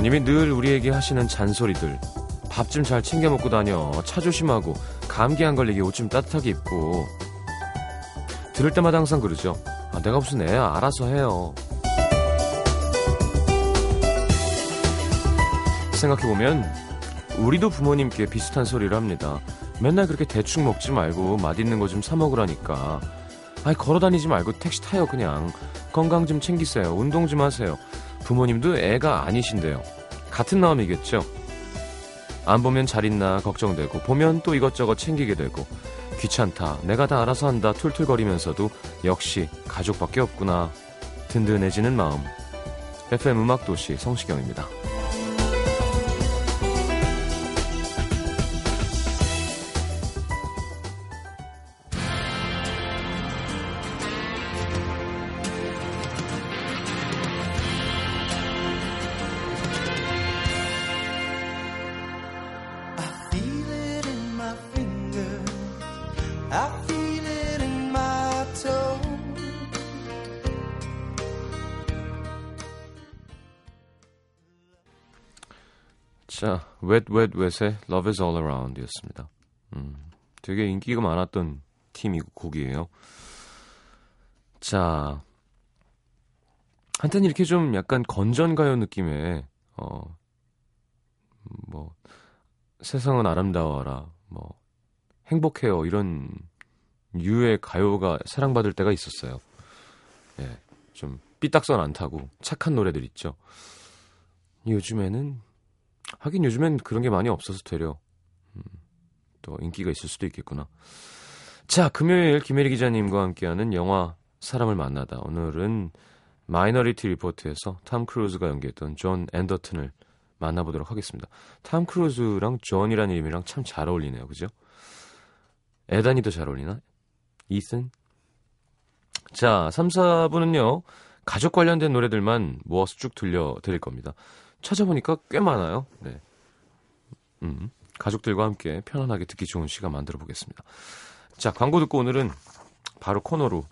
부모님이 늘 우리에게 하시는 잔소리들. 밥 좀 잘 챙겨 먹고 다녀. 차 조심하고. 감기 안 걸리게 옷 좀 따뜻하게 입고. 들을 때마다 항상 그러죠. 아, 내가 무슨 애야. 알아서 해요. 생각해보면 우리도 부모님께 비슷한 소리를 합니다. 맨날 그렇게 대충 먹지 말고 맛있는 거 좀 사 먹으라니까. 아이 걸어 다니지 말고 택시 타요 그냥. 건강 좀 챙기세요. 운동 좀 하세요. 부모님도 애가 아니신데요. 같은 마음이겠죠. 안 보면 잘 있나 걱정되고 보면 또 이것저것 챙기게 되고 귀찮다 내가 다 알아서 한다 툴툴거리면서도 역시 가족밖에 없구나 든든해지는 마음 FM 음악도시 성시경입니다. Wet Wet Wet의 Love is All Around 였습니다. 음, 되게 인기가 많았던 팀이고 곡이에요. 자, 한때는 이렇게 좀 약간 건전가요 느낌의, 어, 뭐, 세상은 아름다워라, 뭐, 행복해요, 이런 유의 가요가 사랑받을 때가 있었어요. 예, 좀 삐딱선 안 타고 착한 노래들 있죠. 요즘에는 하긴 요즘엔 그런 게 많이 없어서 되려 음, 또 인기가 있을 수도 있겠구나. 자, 금요일 김혜리 기자님과 함께하는 영화 사람을 만나다. 오늘은 마이너리티 리포트에서 탐 크루즈가 연기했던 존 앤더튼을 만나보도록 하겠습니다. 탐 크루즈랑 존이라는 이름이랑 참 잘 어울리네요. 그죠? 에단이도 잘 어울리나? 이슨? 자, 3, 4부는요. 가족 관련된 노래들만 모아서 쭉 들려드릴 겁니다. 찾아보니까 꽤 많아요. 네. 음, 가족들과 함께 편안하게 듣기 좋은 시간 만들어 보겠습니다. 자, 광고 듣고 오늘은 바로 코너로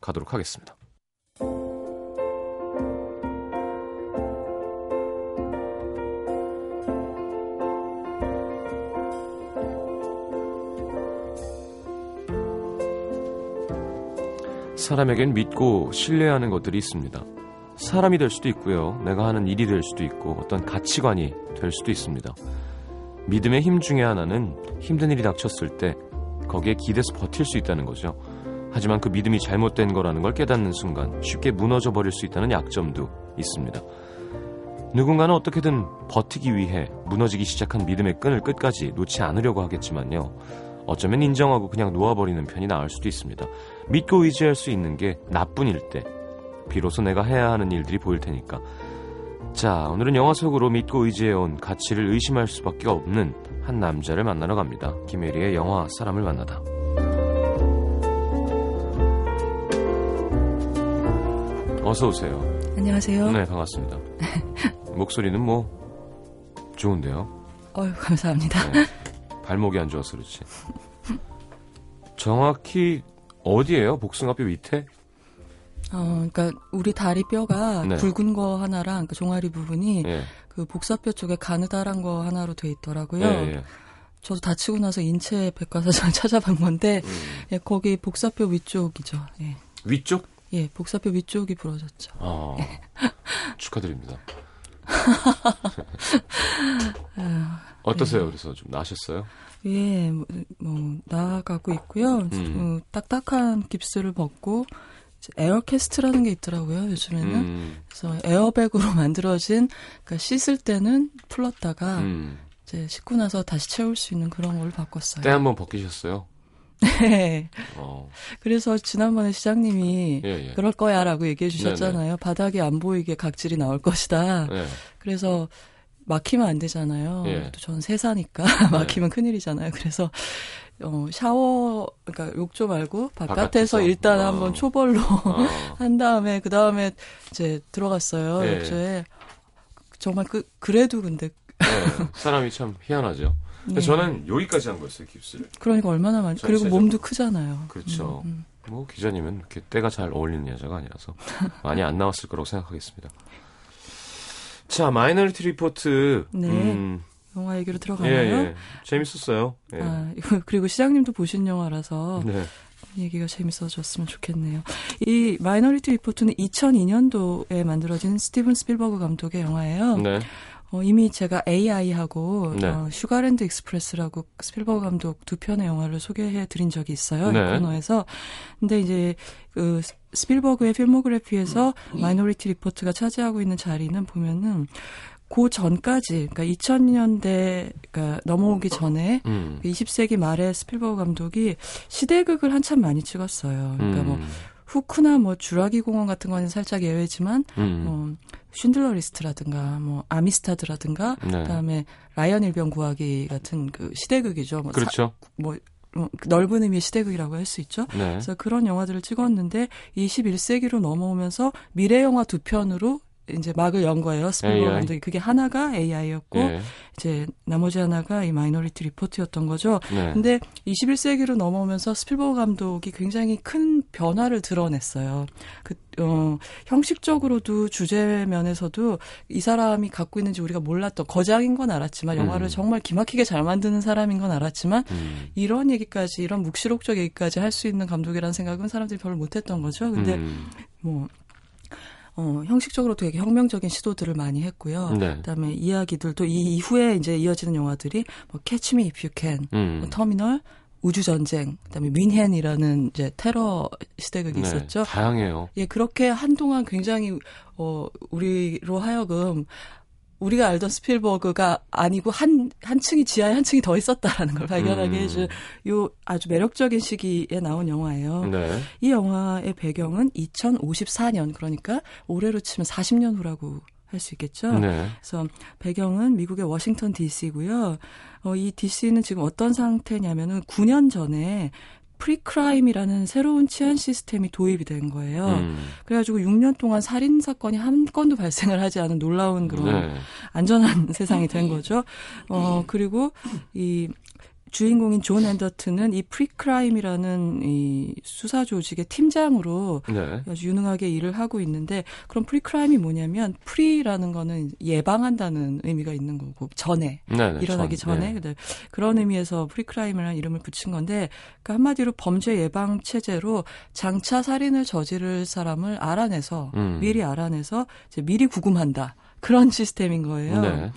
가도록 하겠습니다. 사람에겐 믿고 신뢰하는 것들이 있습니다. 사람이 될 수도 있고요. 내가 하는 일이 될 수도 있고 어떤 가치관이 될 수도 있습니다. 믿음의 힘 중에 하나는 힘든 일이 닥쳤을 때 거기에 기대서 버틸 수 있다는 거죠. 하지만 그 믿음이 잘못된 거라는 걸 깨닫는 순간 쉽게 무너져 버릴 수 있다는 약점도 있습니다. 누군가는 어떻게든 버티기 위해 무너지기 시작한 믿음의 끈을 끝까지 놓지 않으려고 하겠지만요. 어쩌면 인정하고 그냥 놓아버리는 편이 나을 수도 있습니다. 믿고 의지할 수 있는 게 나뿐일 때 비로소 내가 해야 하는 일들이 보일 테니까. 자, 오늘은 영화 속으로 믿고 의지해온 가치를 의심할 수밖에 없는 한 남자를 만나러 갑니다. 김혜리의 영화 사람을 만나다. 어서 오세요. 안녕하세요. 네, 반갑습니다. 목소리는 뭐 좋은데요. 어유 감사합니다. 네, 발목이 안 좋아서 그렇지. 정확히 어디예요? 복숭아뼈 밑에? 어, 그러니까 우리 다리 뼈가 네. 굵은 거 하나랑 그 종아리 부분이 네. 그 복사뼈 쪽에 가느다란 거 하나로 돼 있더라고요. 네, 저도 다치고 나서 인체 백과사전 찾아본 건데 음. 예, 거기 복사뼈 위쪽이죠. 예. 위쪽? 예, 복사뼈 위쪽이 부러졌죠. 아, 축하드립니다. 어떠세요? 그래서 좀 나셨어요? 예, 뭐, 뭐 나아가고 있고요. 음. 어, 딱딱한 깁스를 벗고 에어캐스트라는 게 있더라고요 요즘에는 음. 그래서 에어백으로 만들어진 그러니까 씻을 때는 풀렀다가 음. 이제 씻고 나서 다시 채울 수 있는 그런 걸 바꿨어요. 때 한번 벗기셨어요? 네. 어. 그래서 지난번에 시장님이 예, 예. 그럴 거야라고 얘기해 주셨잖아요. 네네. 바닥이 안 보이게 각질이 나올 것이다. 네. 그래서 막히면 안 되잖아요. 예. 또 저는 세사니까 막히면 네. 큰일이잖아요. 그래서 어, 샤워, 그러니까 욕조 말고 바깥에서, 바깥에서. 일단 어. 한번 초벌로 어. 한 다음에 그 다음에 이제 들어갔어요 네. 욕조에. 정말 그 그래도 근데 네, 사람이 참 희한하죠. 네. 저는 여기까지 한 거였어요 깁스를. 그러니까 얼마나 많이 그리고 몸도 크잖아요. 그렇죠. 음, 음. 뭐 기자님은 이렇게 때가 잘 어울리는 여자가 아니라서 많이 안 나왔을 거라고 생각하겠습니다. 자, 마이너리티 리포트. 네. 음. 영화 얘기로 들어가나요? 예, 예. 재밌었어요. 예. 아, 그리고 시장님도 보신 영화라서 네. 얘기가 재밌어졌으면 좋겠네요. 이 마이너리티 리포트는 2002년도에 만들어진 스티븐 스필버그 감독의 영화예요. 네. 어, 이미 제가 AI하고 네. 어, 슈가랜드 익스프레스라고 스필버그 감독 두 편의 영화를 소개해 드린 적이 있어요. 네. 이 코너에서. 근데 이제 그 스필버그의 필모그래피에서 마이너리티 리포트가 차지하고 있는 자리는 보면은 그 전까지, 그러니까 2000년대, 가 넘어오기 전에, 음. 20세기 말에 스필버그 감독이 시대극을 한참 많이 찍었어요. 그러니까 뭐 음. 뭐, 후크나 뭐 주라기 공원 같은 거는 살짝 예외지만, 음. 뭐, 쉰들러 리스트라든가, 뭐, 아미스타드라든가, 네. 그다음에 라이언 일병 구하기 같은 그 시대극이죠. 뭐 그렇죠. 사, 뭐, 뭐 넓은 의미의 시대극이라고 할 수 있죠. 네. 그래서 그런 영화들을 찍었는데 21세기로 넘어오면서 미래 영화 두 편으로 이제 막을 연 거예요. 스필버그 감독이 그게 하나가 AI였고 네. 이제 나머지 하나가 이 마이너리티 리포트였던 거죠. 네. 근데 21세기로 넘어오면서 스필버그 감독이 굉장히 큰 변화를 드러냈어요. 그 어, 형식적으로도 주제 면에서도 이 사람이 갖고 있는지 우리가 몰랐던 거장인 건 알았지만 영화를 음. 정말 기막히게 잘 만드는 사람인 건 알았지만 음. 이런 얘기까지 이런 묵시록적 얘기까지 할 수 있는 감독이라는 생각은 사람들이 별로 못했던 거죠. 근데 음. 뭐 어, 형식적으로 되게 혁명적인 시도들을 많이 했고요. 네. 그다음에 이야기들도 이 이후에 이제 이어지는 영화들이 뭐 캐치 미 이프 유 캔, 뭐 터미널, 우주 전쟁, 그다음에 뮌헨이라는 이제 테러 시대극이 네, 있었죠. 다양해요. 예, 그렇게 한동안 굉장히 어 우리로 하여금 우리가 알던 스필버그가 아니고 한, 한 층이 지하에 한 층이 더 있었다라는 걸 발견하게 음. 해준 요 아주 매력적인 시기에 나온 영화예요. 네. 이 영화의 배경은 2054년, 그러니까 올해로 치면 40년 후라고 할 수 있겠죠. 네. 그래서 배경은 미국의 워싱턴 DC고요. 어, 이 DC는 지금 어떤 상태냐면은 9년 전에 Precrime이라는 새로운 치안 시스템이 도입이 된 거예요. 음. 그래가지고 6년 동안 살인 사건이 한 건도 발생을 하지 않은 놀라운 그런 네. 안전한 세상이 된 거죠. 어 그리고 이 주인공인 존 앤더튼은 이 Precrime이라는 이 수사 조직의 팀장으로 네. 아주 유능하게 일을 하고 있는데 그럼 Precrime이 뭐냐면 pre라는 거는 예방한다는 의미가 있는 거고 전에 네, 네, 일어나기 전, 에 네. 그런 의미에서 Precrime이라는 이름을 붙인 건데 그 한마디로 범죄 예방 체제로 장차 살인을 저지를 사람을 알아내서 음. 미리 알아내서 미리 구금한다 그런 시스템인 거예요. 네.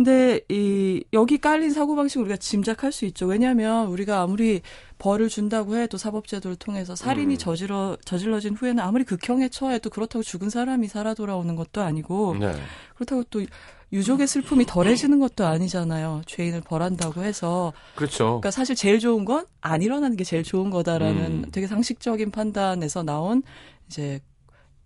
근데 이 여기 깔린 사고 방식 우리가 짐작할 수 있죠. 왜냐하면 우리가 아무리 벌을 준다고 해도 사법제도를 통해서 살인이 음. 저질러 저질러진 후에는 아무리 극형에 처해도 그렇다고 죽은 사람이 살아 돌아오는 것도 아니고 네. 그렇다고 또 유족의 슬픔이 덜해지는 것도 아니잖아요. 죄인을 벌한다고 해서. 그렇죠. 그러니까 사실 제일 좋은 건 안 일어나는 게 제일 좋은 거다라는 음. 되게 상식적인 판단에서 나온 이제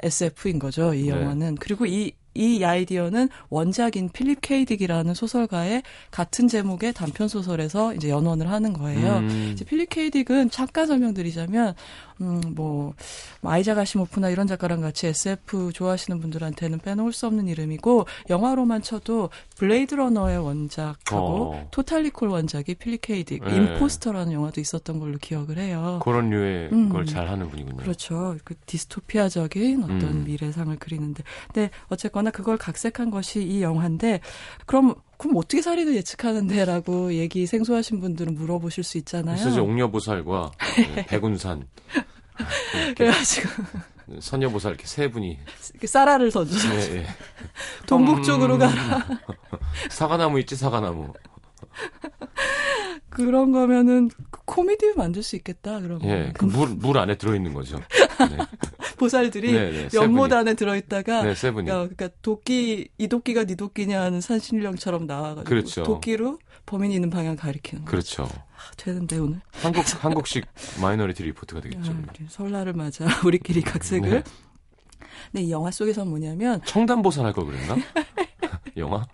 SF인 거죠. 이 네. 영화는. 네. 그리고 이 이 아이디어는 원작인 필립 케이딕이라는 소설가의 같은 제목의 단편 소설에서 이제 연원을 하는 거예요. 음. 이제 필립 케이딕은 잠깐 설명드리자면 음, 뭐, 아이작 아시모프나 이런 작가랑 같이 SF 좋아하시는 분들한테는 빼놓을 수 없는 이름이고, 영화로만 쳐도 블레이드 러너의 원작하고, 어. 토탈리콜 원작이 필립 K. 딕, 네. 임포스터라는 영화도 있었던 걸로 기억을 해요. 그런 류의 음. 걸 잘하는 분이군요. 그렇죠. 그 디스토피아적인 어떤 음. 미래상을 그리는데. 근데 어쨌거나 그걸 각색한 것이 이 영화인데, 그럼 그럼 어떻게 살인을 예측하는데라고 얘기 생소하신 분들은 물어보실 수 있잖아요. 그래서 옥녀보살과 네, 백운산 그래가지고 선녀보살 이렇게 세 분이 쌀알을 던져서 네, 네. 동북 쪽으로 가라. 사과나무 있지 사과나무. 그런 거면은 코미디 만들 수 있겠다. 그런 거. 예, 그물물 물 안에 들어 있는 거죠. 네. 보살들이 네, 네, 연못 안에 들어 있다가 네, 세 분이. 그러니까 도끼 이 도끼가 네 도끼냐 하는 산신령처럼 나와가지고 그렇죠. 도끼로 범인이 있는 방향 가리키는 그렇죠. 아, 되는데 오늘 한국 한국식 마이너리티 리포트가 되겠죠. 아, 설날을 맞아 우리끼리 각색을. 네. 네, 이 영화 속에서 뭐냐면 청담보살 할 걸 그랬나? 영화?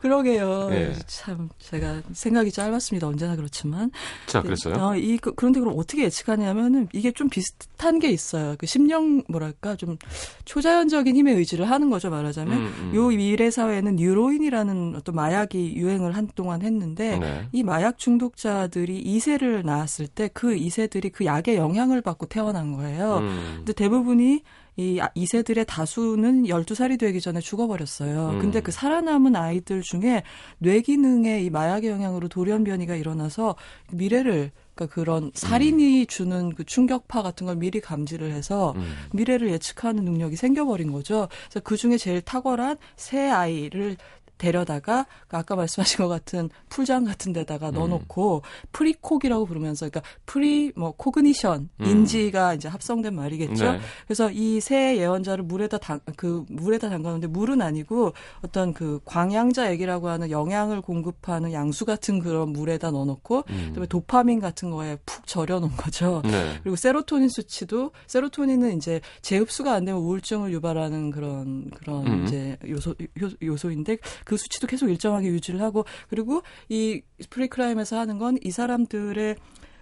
그러게요. 네. 참 제가 생각이 짧았습니다. 언제나 그렇지만. 자, 그랬어요? 어, 이 그, 그런데 그럼 어떻게 예측하냐면은 이게 좀 비슷한 게 있어요. 그 심령 뭐랄까 좀 초자연적인 힘에 의지를 하는 거죠 말하자면 음, 음. 요 미래 사회에는 neuroin이라는 어떤 마약이 유행을 한동안 했는데 네. 이 마약 중독자들이 2세를 낳았을 때 그 2세들이 그 약의 영향을 받고 태어난 거예요. 음. 근데 대부분이 이 2세들의 아, 다수는 12살이 되기 전에 죽어버렸어요. 음. 근데 그 살아남은 아이들 중에 뇌 기능에 이 마약의 영향으로 돌연변이가 일어나서 미래를 그러니까 그런 살인이 음. 주는 그 충격파 같은 걸 미리 감지를 해서 음. 미래를 예측하는 능력이 생겨버린 거죠. 그래서 그 중에 제일 탁월한 세 아이를 데려다가 그 아까 말씀하신 것 같은 풀장 같은 데다가 음. 넣어놓고 precog이라고 부르면서 그러니까 pre 뭐 cognition 음. 인지가 이제 합성된 말이겠죠. 네. 그래서 이 새 예언자를 물에다 담, 그 물에다 담가는데 물은 아니고 어떤 그 광양자 액이라고 하는 영양을 공급하는 양수 같은 그런 물에다 넣어놓고 음. 그다음에 도파민 같은 거에 푹 절여놓은 거죠. 네. 그리고 세로토닌 수치도 세로토닌은 이제 재흡수가 안 되면 우울증을 유발하는 그런 그런 음. 이제 요소 요소인데 그 수치도 계속 일정하게 유지를 하고 그리고 이 프리크라임에서 하는 건 이 사람들의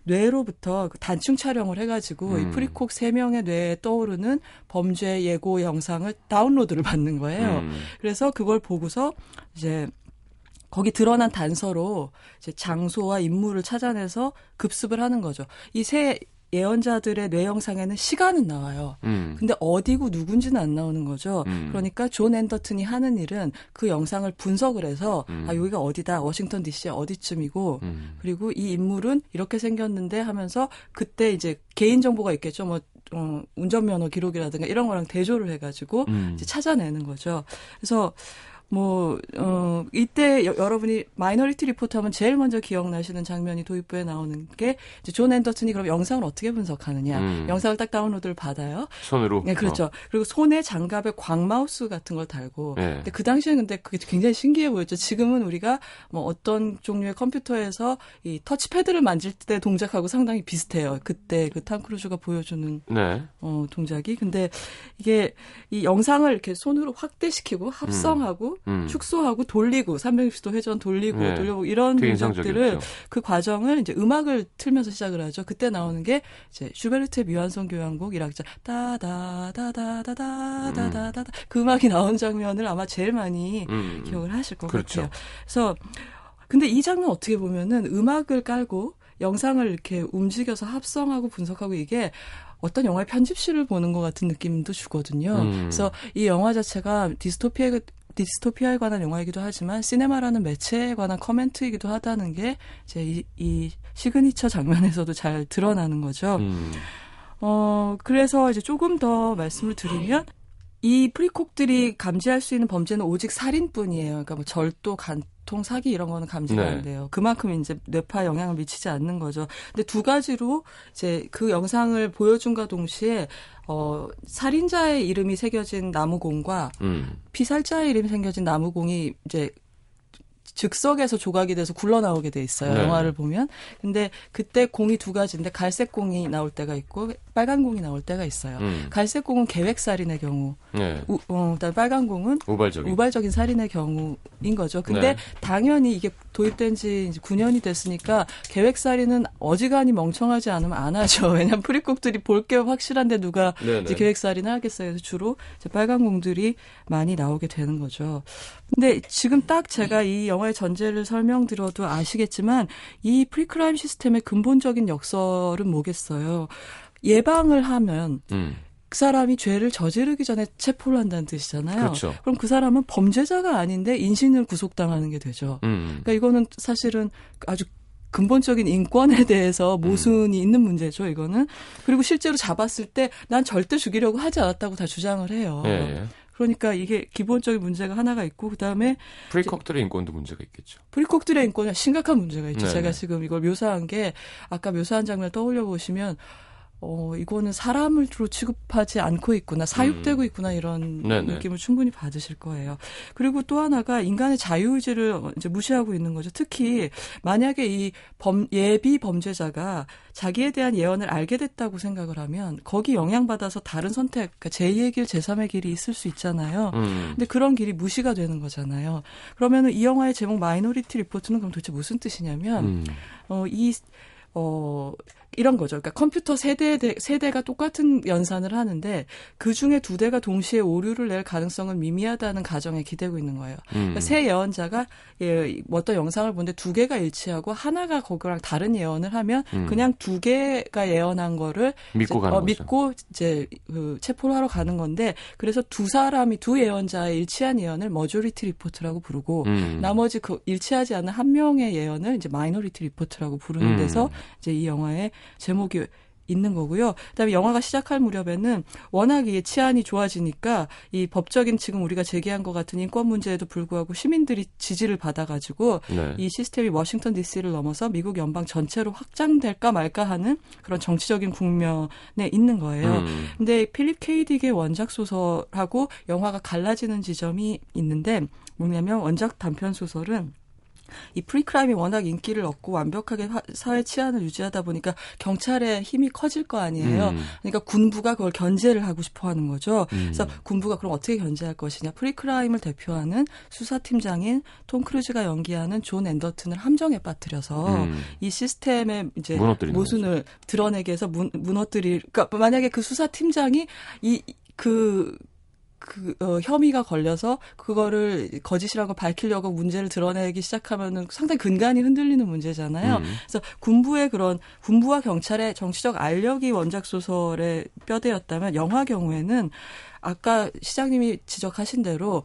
뇌로부터 그 단층 촬영을 해가지고 음. 이 precog 세 명의 뇌에 떠오르는 범죄 예고 영상을 다운로드를 받는 거예요. 음. 그래서 그걸 보고서 이제 거기 드러난 단서로 이제 장소와 인물을 찾아내서 급습을 하는 거죠. 이 세 예언자들의 뇌 영상에는 시간은 나와요. 음. 근데 어디고 누군지는 안 나오는 거죠. 음. 그러니까 존 앤더튼이 하는 일은 그 영상을 분석을 해서 음. 아 여기가 어디다 워싱턴 D.C. 어디쯤이고 음. 그리고 이 인물은 이렇게 생겼는데 하면서 그때 이제 개인 정보가 있겠죠. 뭐 어, 운전면허 기록이라든가 이런 거랑 대조를 해가지고 음. 이제 찾아내는 거죠. 그래서 뭐, 어, 이때 여, 러분이 마이너리티 리포트 하면 제일 먼저 기억나시는 장면이 도입부에 나오는 게, 이제 존 앤더튼이 그럼 영상을 어떻게 분석하느냐. 음. 영상을 딱 다운로드를 받아요. 손으로? 네, 그렇죠. 어. 그리고 손에 장갑에 광마우스 같은 걸 달고. 네. 근데 그 당시에는 근데 그게 굉장히 신기해 보였죠. 지금은 우리가 뭐 어떤 종류의 컴퓨터에서 이 터치패드를 만질 때 동작하고 상당히 비슷해요. 그때 그 탐크루즈가 보여주는 네. 어, 동작이. 근데 이게 이 영상을 이렇게 손으로 확대시키고 합성하고 음. 음. 축소하고 돌리고 360도 회전 돌리고 네. 돌려보고 이런 동작들을 그 과정을 이제 음악을 틀면서 시작을 하죠. 그때 나오는 게 이제 슈베르트의 미완성 교향곡 1악장 따다다다다다다다다 음. 그 음악이 나온 장면을 아마 제일 많이 음. 기억을 하실 것 그렇죠. 같아요. 그래서 근데 이 장면 어떻게 보면은 음악을 깔고 영상을 이렇게 움직여서 합성하고 분석하고 이게 어떤 영화의 편집실을 보는 것 같은 느낌도 주거든요. 음. 그래서 이 영화 자체가 디스토피아 디스토피아에 관한 영화이기도 하지만 시네마라는 매체에 관한 코멘트이기도 하다는 게 이제 이, 이 시그니처 장면에서도 잘 드러나는 거죠. 음. 어, 그래서 이제 조금 더 말씀을 드리면 이 precog들이 감지할 수 있는 범죄는 오직 살인뿐이에요. 그러니까 뭐 절도, 간통, 사기 이런 거는 감지가 네. 안 돼요. 그만큼 이제 뇌파에 영향을 미치지 않는 거죠. 근데 두 가지로 이제 그 영상을 보여준과 동시에 어 살인자의 이름이 새겨진 나무공과 음. 피살자의 이름이 새겨진 나무공이 이제 즉석에서 조각이 돼서 굴러 나오게 돼 있어요. 네. 영화를 보면. 근데 그때 공이 두 가지인데 갈색 공이 나올 때가 있고 빨간 공이 나올 때가 있어요. 음. 갈색 공은 계획 살인의 경우. 네. 우, 어, 그다음에 빨간 공은 우발적인. 우발적인 살인의 경우인 거죠. 근데 네. 당연히 이게 도입된 지 이제 9년이 됐으니까 계획 살인은 어지간히 멍청하지 않으면 안 하죠. 왜냐면 프리국들이 볼 게 확실한데 누가 계획 살인을 하겠어요. 그래서 주로 빨간 공들이 많이 나오게 되는 거죠. 근데 지금 딱 제가 이 영화의 전제를 설명드려도 아시겠지만 이 precrime 시스템의 근본적인 역설은 뭐겠어요. 예방을 하면 음. 그 사람이 죄를 저지르기 전에 체포를 한다는 뜻이잖아요. 그렇죠. 그럼 그 사람은 범죄자가 아닌데 인신을 구속당하는 게 되죠. 음. 그러니까 이거는 사실은 아주 근본적인 인권에 대해서 모순이 음. 있는 문제죠, 이거는. 그리고 실제로 잡았을 때 난 절대 죽이려고 하지 않았다고 다 주장을 해요. 예, 예. 그러니까 이게 기본적인 문제가 하나가 있고 그다음에 프리콕들의 인권도 문제가 있겠죠. 프리콕들의 인권은 심각한 문제가 있죠. 네네. 제가 지금 이걸 묘사한 게 아까 묘사한 장면을 떠올려 보시면 어, 이거는 사람을 주로 취급하지 않고 있구나, 사육되고 음. 있구나, 이런 네네. 느낌을 충분히 받으실 거예요. 그리고 또 하나가 인간의 자유의지를 이제 무시하고 있는 거죠. 특히, 만약에 이 범, 예비 범죄자가 자기에 대한 예언을 알게 됐다고 생각을 하면, 거기 영향받아서 다른 선택, 그러니까 제2의 길, 제3의 길이 있을 수 있잖아요. 음. 근데 그런 길이 무시가 되는 거잖아요. 그러면은 이 영화의 제목 마이너리티 리포트는 그럼 도대체 무슨 뜻이냐면, 음. 어, 이, 어, 이런 거죠. 그러니까 컴퓨터 세 대 세 대가 똑같은 연산을 하는데 그 중에 두 대가 동시에 오류를 낼 가능성은 미미하다는 가정에 기대고 있는 거예요. 음. 그러니까 세 예언자가 예, 어떤 영상을 보는데 두 개가 일치하고 하나가 거기랑 다른 예언을 하면 음. 그냥 두 개가 예언한 거를 믿고 가는 어, 거죠. 믿고 이제 그 체포를 하러 가는 건데 그래서 두 사람이 두 예언자의 일치한 예언을 majority report라고 부르고 음. 나머지 그 일치하지 않은 한 명의 예언을 이제 minority report라고 부르는 음. 데서 이제 이 영화의 제목이 있는 거고요. 그다음에 영화가 시작할 무렵에는 워낙 이 치안이 좋아지니까 이 법적인 지금 우리가 제기한 것 같은 인권 문제에도 불구하고 시민들이 지지를 받아가지고 네. 이 시스템이 워싱턴 D.C.를 넘어서 미국 연방 전체로 확장될까 말까 하는 그런 정치적인 국면에 있는 거예요. 음. 근데 필립 K. 딕의 원작 소설하고 영화가 갈라지는 지점이 있는데 뭐냐면 원작 단편 소설은 이 precrime이 워낙 인기를 얻고 완벽하게 사회 치안을 유지하다 보니까 경찰의 힘이 커질 거 아니에요. 음. 그러니까 군부가 그걸 견제를 하고 싶어 하는 거죠. 음. 그래서 군부가 그럼 어떻게 견제할 것이냐. precrime을 대표하는 수사팀장인 톰 크루즈가 연기하는 존 앤더튼을 함정에 빠뜨려서 음. 이 시스템의 이제 모순을 거죠. 드러내게 해서 문, 무너뜨릴 그러니까 만약에 그 수사팀장이 이그 그 어, 혐의가 걸려서 그거를 거짓이라고 밝히려고 문제를 드러내기 시작하면은 상당히 근간이 흔들리는 문제잖아요. 음. 그래서 군부의 그런 군부와 경찰의 정치적 알력이 원작 소설의 뼈대였다면 영화 경우에는 아까 시장님이 지적하신 대로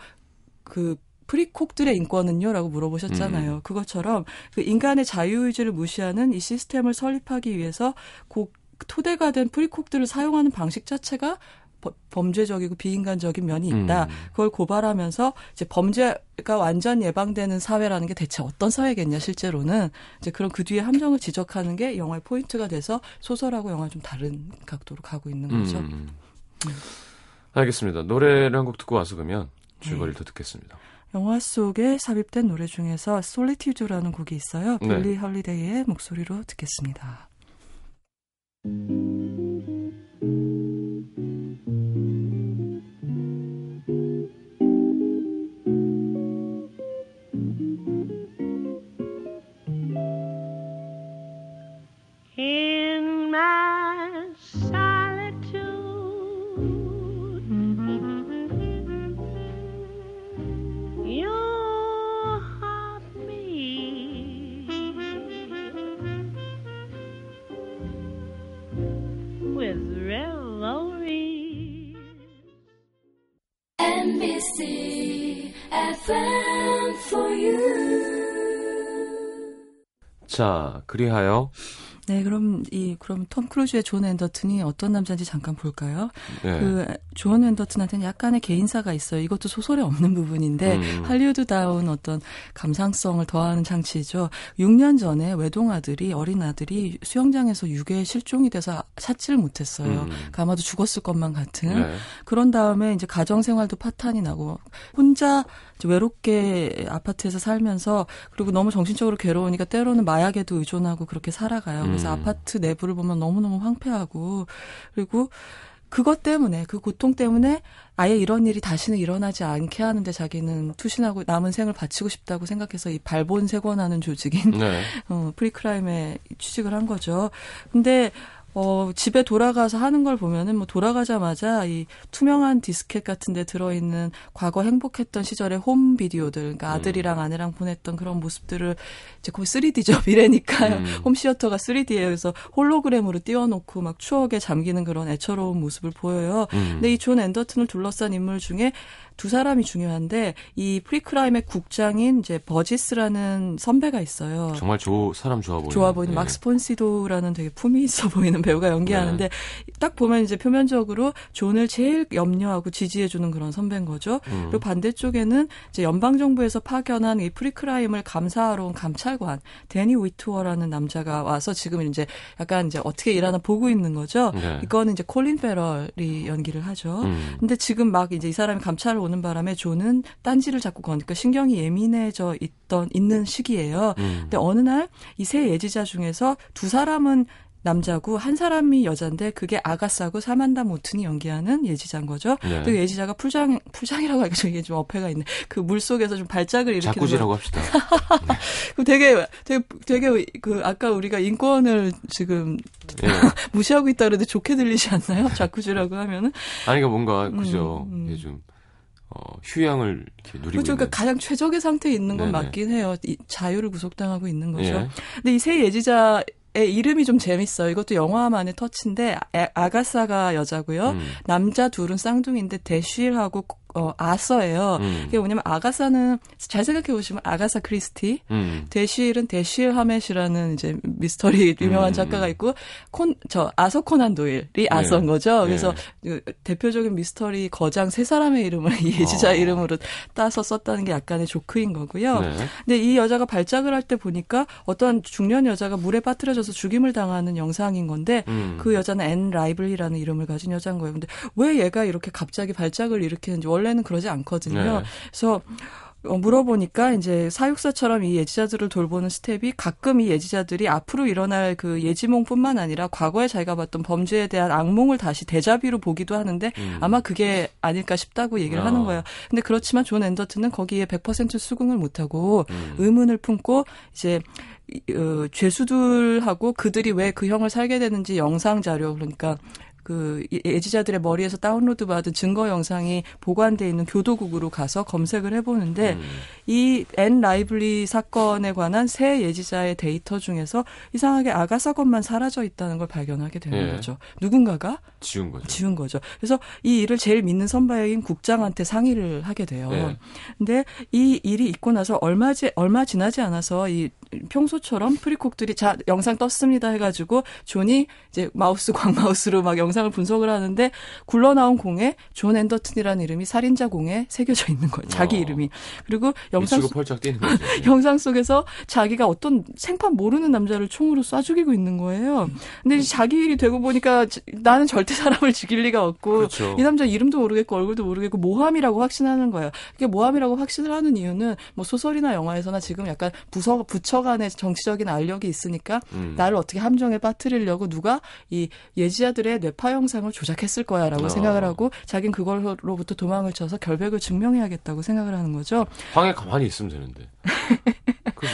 그 프리콕들의 인권은요라고 물어보셨잖아요. 음. 그것처럼 그 인간의 자유의지를 무시하는 이 시스템을 설립하기 위해서 고 토대가 된 precog들을 사용하는 방식 자체가 범죄적이고 비인간적인 면이 있다. 음. 그걸 고발하면서 이제 범죄가 완전 예방되는 사회라는 게 대체 어떤 사회겠냐 실제로는 이제 그런 그 뒤에 함정을 지적하는 게 영화의 포인트가 돼서 소설하고 영화 좀 다른 각도로 가고 있는 거죠. 음. 음. 알겠습니다. 노래를 한 곡 듣고 와서 그러면 줄거리를 네. 더 듣겠습니다. 영화 속에 삽입된 노래 중에서 Solitude라는 곡이 있어요. 네. 빌리 홀리데이의 목소리로 듣겠습니다. 자, 그리하여 네, 그럼 이 그럼 톰 크루즈의 존 앤더튼이 어떤 남자인지 잠깐 볼까요? 네. 그 존 앤더튼한테는 약간의 개인사가 있어요. 이것도 소설에 없는 부분인데 음. 할리우드다운 어떤 감상성을 더하는 장치죠. 6년 전에 외동 아들이 어린 아들이 수영장에서 유괴 실종이 돼서 찾지를 못했어요. 음. 그 아마도 죽었을 것만 같은. 네. 그런 다음에 이제 가정 생활도 파탄이 나고 혼자 외롭게 아파트에서 살면서 그리고 너무 정신적으로 괴로우니까 때로는 마약에도 의존하고 그렇게 살아가요. 그래서 음. 아파트 내부를 보면 너무너무 황폐하고 그리고 그것 때문에 그 고통 때문에 아예 이런 일이 다시는 일어나지 않게 하는데 자기는 투신하고 남은 생을 바치고 싶다고 생각해서 이 발본색원하는 조직인 네. 어, Precrime에 취직을 한 거죠. 근데 어, 집에 돌아가서 하는 걸 보면은 뭐 돌아가자마자 이 투명한 디스켓 같은 데 들어있는 과거 행복했던 시절의 홈 비디오들, 그러니까 음. 아들이랑 아내랑 보냈던 그런 모습들을 이제 거의 3D죠. 미래니까요. 음. 홈시어터가 3D예요. 그래서 홀로그램으로 띄워놓고 막 추억에 잠기는 그런 애처로운 모습을 보여요. 음. 근데 이 존 앤더튼을 둘러싼 인물 중에 두 사람이 중요한데 이 Precrime의 국장인 이제 버지스라는 선배가 있어요. 정말 조, 사람 좋아 보이는. 좋아 보이는 네. 막스 폰 시도우라는 되게 품이 있어 보이는 배우가 연기하는데 네. 딱 보면 이제 표면적으로 존을 제일 염려하고 지지해주는 그런 선배인 거죠. 음. 그리고 반대쪽에는 이제 연방 정부에서 파견한 이 Precrime을 감사하러 온 감찰 관 데니 위투어라는 남자가 와서 지금 이제 약간 이제 어떻게 일하나 보고 있는 거죠. 네. 이거는 이제 콜린 페럴이 연기를 하죠. 음. 근데 지금 막 이제 이 사람이 감찰을 오는 바람에 조는 딴지를 자꾸 거니까 신경이 예민해져 있던 있는 시기예요. 음. 근데 어느 날 이 세 예지자 중에서 두 사람은 남자고 한 사람이 여자인데 그게 아가사고 사만다 모튼이 연기하는 예지자인 거죠. 네. 그 예지자가 풀장 풀장이라고 하니까 이게 좀 어폐가 있네. 그 물 속에서 좀 발작을 일으키는 자꾸지라고 합시다. 그 되게 되게 되게 그 아까 우리가 인권을 지금 네. 무시하고 있다 그러는데 좋게 들리지 않나요? 자꾸지라고 하면은 아니 그러니까 뭔가 그죠. 음, 음. 좀 어, 휴양을 이렇게 누리고 그렇죠. 그러니까 가장 최적의 상태에 있는 건 네네. 맞긴 해요. 이, 자유를 구속당하고 있는 거죠. 예. 근데 이 세 예지자 이름이 좀 재밌어요. 이것도 영화만의 터치인데 아, 가사가 여자고요. 음. 남자 둘은 쌍둥이인데 대쉬하고 어, 아서예요. 음. 이게 뭐냐면 아가사는 잘 생각해 보시면 아가사 크리스티, 음. 대실은 대실 하멧이라는 이제 미스터리 유명한 음. 작가가 있고 콘 저 아서 코난 도일이 네. 아서인 거죠. 그래서 네. 그 대표적인 미스터리 거장 세 사람의 이름을 이 예지자 어. 이름으로 따서 썼다는 게 약간의 조크인 거고요. 네. 근데 이 여자가 발작을 할 때 보니까 어떤 중년 여자가 물에 빠뜨려져서 죽임을 당하는 영상인 건데 음. 그 여자는 앤 라이블리라는 이름을 가진 여자인 거예요. 근데 왜 얘가 이렇게 갑자기 발작을 일으키는지 원래 원래는 그러지 않거든요. 네. 그래서 어, 물어보니까 이제 사육사처럼 이 예지자들을 돌보는 스텝이 가끔 이 예지자들이 앞으로 일어날 그 예지몽뿐만 아니라 과거에 자기가 봤던 범죄에 대한 악몽을 다시 데자뷔로 보기도 하는데 음. 아마 그게 아닐까 싶다고 얘기를 어. 하는 거예요. 근데 그렇지만 존 앤더튼은 거기에 100% 수긍을 못하고 음. 의문을 품고 이제 어, 죄수들하고 그들이 왜 그 형을 살게 되는지 영상 자료 그러니까 그 예지자들의 머리에서 다운로드 받은 증거 영상이 보관돼 있는 교도국으로 가서 검색을 해보는데 음. 이 앤 라이블리 사건에 관한 세 예지자의 데이터 중에서 이상하게 아가사 것만 사라져 있다는 걸 발견하게 되는 예. 거죠. 누군가가 지운 거죠. 지운 거죠. 그래서 이 일을 제일 믿는 선배인 국장한테 상의를 하게 돼요. 예. 근데 이 일이 있고 나서 얼마 지 얼마 지나지 않아서 이 평소처럼 precog들이 자 영상 떴습니다 해가지고 존이 이제 마우스 광마우스로 막 영상을 분석을 하는데 굴러 나온 공에 존 앤더튼이라는 이름이 살인자 공에 새겨져 있는 거예요. 자기 어. 이름이 그리고 영상 속, 영상 속에서 자기가 어떤 생판 모르는 남자를 총으로 쏴 죽이고 있는 거예요. 근데 자기 일이 되고 보니까 나는 절대 사람을 죽일 리가 없고 그렇죠. 이 남자 이름도 모르겠고 얼굴도 모르겠고 모함이라고 확신하는 거예요. 이게 모함이라고 확신을 하는 이유는 뭐 소설이나 영화에서나 지금 약간 부서 부처 부처 간의 정치적인 알력이 있으니까 음. 나를 어떻게 함정에 빠뜨리려고 누가 이 예지자들의 뇌파 영상을 조작했을 거야라고 어. 생각을 하고 자긴 그걸로부터 도망을 쳐서 결백을 증명해야겠다고 생각을 하는 거죠. 방에 가만히 있으면 되는데. 그죠?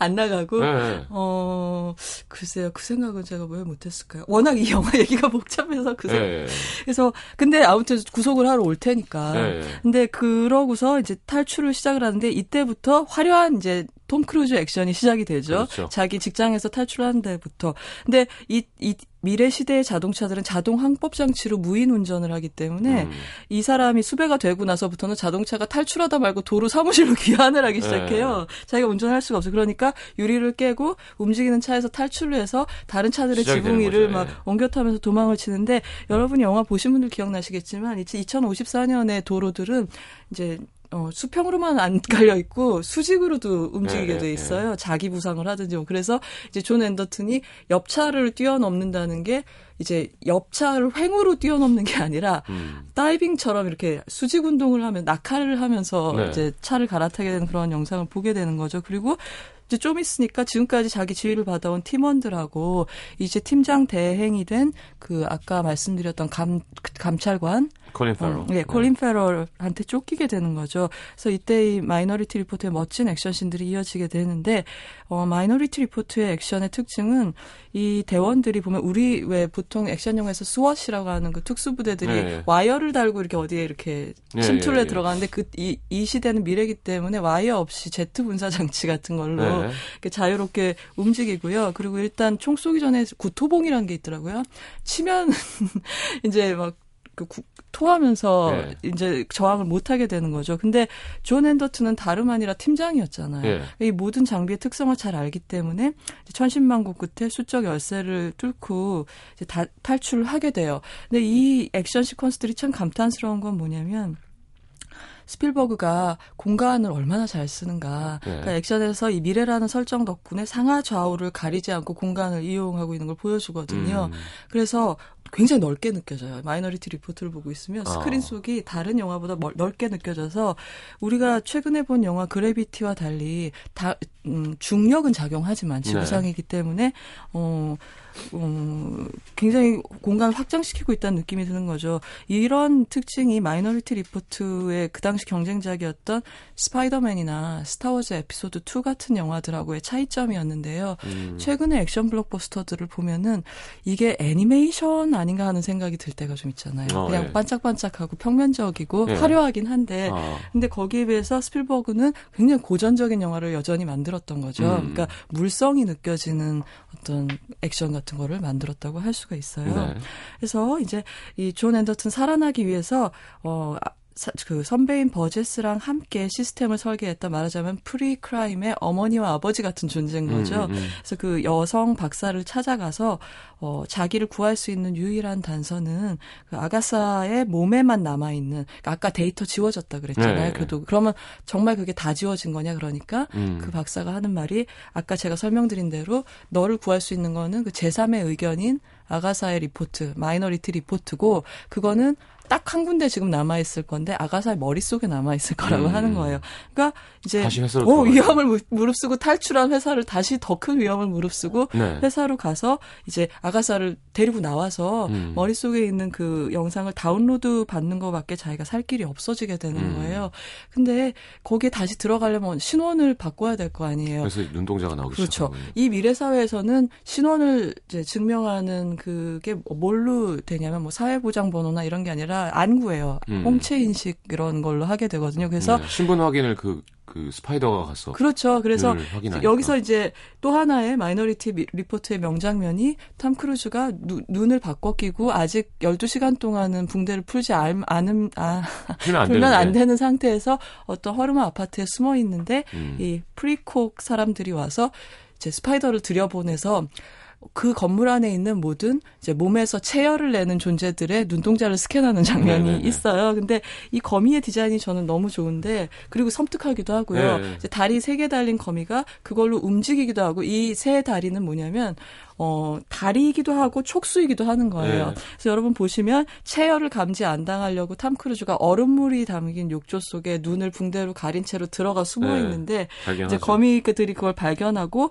안 나가고 네. 어 글쎄요 그 생각은 제가 왜 못했을까요? 워낙 이 영화 얘기가 복잡해서 그 네. 그래서 근데 아무튼 구속을 하러 올 테니까 네. 근데 그러고서 이제 탈출을 시작을 하는데 이때부터 화려한 이제 톰 크루즈 액션이 시작이 되죠. 그렇죠. 자기 직장에서 탈출하는 데부터. 근데 이, 이 미래 시대의 자동차들은 자동 항법 장치로 무인 운전을 하기 때문에 음. 이 사람이 수배가 되고 나서부터는 자동차가 탈출하다 말고 도로 사무실로 귀환을 하기 시작해요. 네. 자기가 운전할 수가 없어. 그러니까 유리를 깨고 움직이는 차에서 탈출을 해서 다른 차들의 지붕 위를 막 네. 옮겨 타면서 도망을 치는데 여러분이 영화 보신 분들 기억나시겠지만 2054년의 도로들은 이제 어, 수평으로만 안 깔려 있고 수직으로도 움직이게 네, 돼 네. 있어요. 네. 자기 부상을 하든지 뭐. 그래서 이제 존 앤더튼이 옆차를 뛰어넘는다는 게 이제 옆차를 횡으로 뛰어넘는 게 아니라 음. 다이빙처럼 이렇게 수직 운동을 하면 낙하를 하면서 네. 이제 차를 갈아타게 되는 그런 영상을 보게 되는 거죠. 그리고 이제 좀 있으니까 지금까지 자기 지휘를 받아온 팀원들하고 이제 팀장 대행이 된 그 아까 말씀드렸던 감 감찰관 콜린 페럴. 어, 네, 콜린 페럴한테 쫓기게 되는 거죠. 그래서 이때 이 마이너리티 리포트의 멋진 액션씬들이 이어지게 되는데 어 마이너리티 리포트의 액션의 특징은 이 대원들이 보면 우리 왜 보통 액션 영화에서 SWAT이라고 하는 그 특수부대들이 네. 와이어를 달고 이렇게 어디에 이렇게 네, 침투를 해 네, 네. 들어가는데 그 이 이 시대는 미래기 때문에 와이어 없이 제트 분사 장치 같은 걸로 네. 이렇게 자유롭게 움직이고요. 그리고 일단 총 쏘기 전에 구토봉이라는 게 있더라고요. 치면 이제 막 그 구, 토하면서 네. 이제 저항을 못 하게 되는 거죠. 근데 존 앤더튼은 다름 아니라 팀장이었잖아요. 네. 이 모든 장비의 특성을 잘 알기 때문에 천신만고 끝에 수적 열세를 뚫고 이제 다, 탈출을 하게 돼요. 근데 이 액션 시퀀스들이 참 감탄스러운 건 뭐냐면 스필버그가 공간을 얼마나 잘 쓰는가. 네. 그러니까 액션에서 이 미래라는 설정 덕분에 상하 좌우를 가리지 않고 공간을 이용하고 있는 걸 보여주거든요. 음. 그래서 굉장히 넓게 느껴져요. 마이너리티 리포트를 보고 있으면 스크린 아. 속이 다른 영화보다 멀, 넓게 느껴져서 우리가 최근에 본 영화 그래비티와 달리 다 음, 중력은 작용하지만 지구상이기 네. 때문에 어 음, 굉장히 공간을 확장시키고 있다는 느낌이 드는 거죠. 이런 특징이 마이너리티 리포트의 그 당시 경쟁작이었던 스파이더맨이나 스타워즈 에피소드 2 같은 영화들하고의 차이점이었는데요. 음. 최근에 액션 블록버스터들을 보면은 이게 애니메이션 아닌가 하는 생각이 들 때가 좀 있잖아요. 어, 그냥 예. 반짝반짝하고 평면적이고 예. 화려하긴 한데 어. 근데 거기에 비해서 스필버그는 굉장히 고전적인 영화를 여전히 만들었던 거죠. 음. 그러니까 물성이 느껴지는 어떤 액션 같은 거를 만들었다고 할 수가 있어요. 네. 그래서 이제 이 존 앤더튼 살아나기 위해서 어 그 선배인 버제스랑 함께 시스템을 설계했다 말하자면 Pre-Crime의 어머니와 아버지 같은 존재인 거죠. 음, 음, 음. 그래서 그 여성 박사를 찾아가서 어 자기를 구할 수 있는 유일한 단서는 그 아가사의 몸에만 남아 있는 그러니까 아까 데이터 지워졌다 그랬잖아요. 네. 그래도 그러면 정말 그게 다 지워진 거냐 그러니까 음. 그 박사가 하는 말이 아까 제가 설명드린 대로 너를 구할 수 있는 거는 그 제3의 의견인 아가사의 리포트, minority report고 그거는 딱 한 군데 지금 남아 있을 건데 아가사의 머릿속에 남아 있을 거라고 음. 하는 거예요. 그러니까 이제 어, 위험을 무릅쓰고 탈출한 회사를 다시 더 큰 위험을 무릅쓰고 네. 회사로 가서 이제 아가사를 데리고 나와서 음. 머릿속에 있는 그 영상을 다운로드 받는 거밖에 자기가 살 길이 없어지게 되는 음. 거예요. 근데 거기에 다시 들어가려면 신원을 바꿔야 될 거 아니에요. 그래서 눈동자가 나오기 그렇죠. 시작하군요. 이 미래 사회에서는 신원을 이제 증명하는 그게 뭘로 되냐면 뭐 사회보장 번호나 이런 게 아니라 안구예요. 음. 홍채 인식 이런 걸로 하게 되거든요. 그래서 네, 신분 확인을 그그 spider가 가서 그렇죠. 그래서 여기서 이제 또 하나의 마이너리티 리포트의 명장면이 탐 크루즈가 누, 눈을 바꿔 끼고 아직 12시간 동안은 붕대를 풀지 않은 아 풀면 안, 되는 상태에서 어떤 허름한 아파트에 숨어 있는데 음. 이 precog 사람들이 와서 이제 spider를 들여보내서 그 건물 안에 있는 모든 이제 몸에서 체열을 내는 존재들의 눈동자를 스캔하는 장면이 네네네. 있어요. 근데 이 거미의 디자인이 저는 너무 좋은데 그리고 섬뜩하기도 하고요. 네. 이제 다리 세 개 달린 거미가 그걸로 움직이기도 하고 이 세 다리는 뭐냐면 어, 다리이기도 하고 촉수이기도 하는 거예요. 네. 그래서 여러분 보시면 체열을 감지 안 당하려고 탐 크루즈가 얼음물이 담긴 욕조 속에 눈을 붕대로 가린 채로 들어가 숨어 네. 있는데 이제 거미들이 그걸 발견하고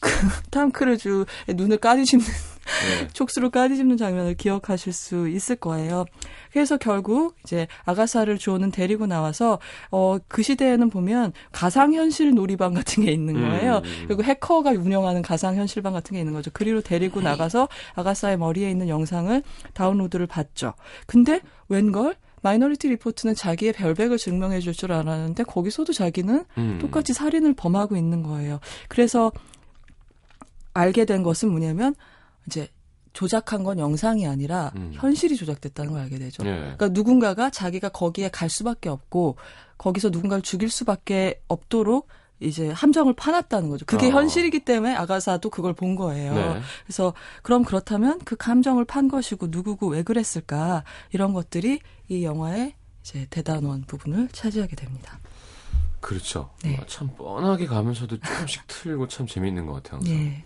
그탐 크루즈의 눈을 까뒤집는 네. 촉수로 까뒤집는 장면을 기억하실 수 있을 거예요. 그래서 결국 이제 아가사를 주오는 데리고 나와서 어 그 시대에는 보면 가상현실 놀이방 같은 게 있는 거예요. 음, 음, 음. 그리고 해커가 운영하는 가상현실방 같은 게 있는 거죠. 그리로 데리고 나가서 아가사의 머리에 있는 영상을 다운로드를 받죠. 근데 웬걸 minority report는 자기의 결백을 증명해 줄 줄 알았는데 거기서도 자기는 음. 똑같이 살인을 범하고 있는 거예요. 그래서 알게 된 것은 뭐냐면 이제 조작한 건 영상이 아니라 음. 현실이 조작됐다는 걸 알게 되죠. 예. 그러니까 누군가가 자기가 거기에 갈 수밖에 없고 거기서 누군가를 죽일 수밖에 없도록 이제 함정을 파놨다는 거죠. 그게 어. 현실이기 때문에 아가사도 그걸 본 거예요. 네. 그래서 그럼 그렇다면 그 함정을 판 것이고 누구고 왜 그랬을까 이런 것들이 이 영화의 이제 대단원 부분을 차지하게 됩니다. 그렇죠. 네. 참 뻔하게 가면서도 조금씩 틀고 참 재미있는 것 같아요. 항상. 네.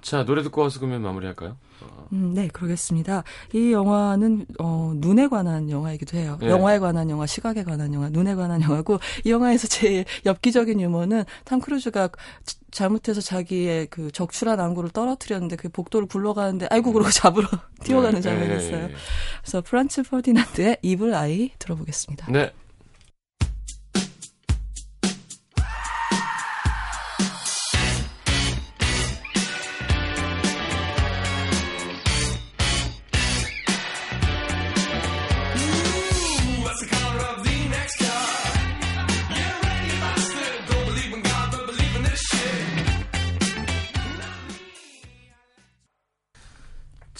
자, 노래 듣고 와서 그러면 마무리할까요? 음, 네, 그러겠습니다. 이 영화는 어, 눈에 관한 영화이기도 해요. 네. 영화에 관한 영화, 시각에 관한 영화, 눈에 관한 영화고 이 영화에서 제일 엽기적인 유머는 탐 크루즈가 잘못해서 자기의 그 적출한 안구를 떨어뜨렸는데 그 복도를 굴러가는데 아이고 그러고 잡으러 뛰어가는 네. 장면이 네. 있어요. 그래서 프란츠 퍼디난드의 이블 아이 들어보겠습니다. 네.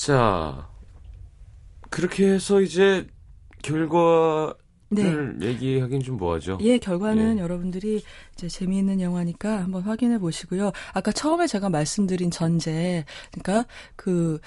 자, 그렇게 해서 이제 결과를 네. 얘기하긴 좀 뭐하죠. 예, 결과는 예. 여러분들이 이제 재미있는 영화니까 한번 확인해 보시고요. 아까 처음에 제가 말씀드린 전제, 그러니까 그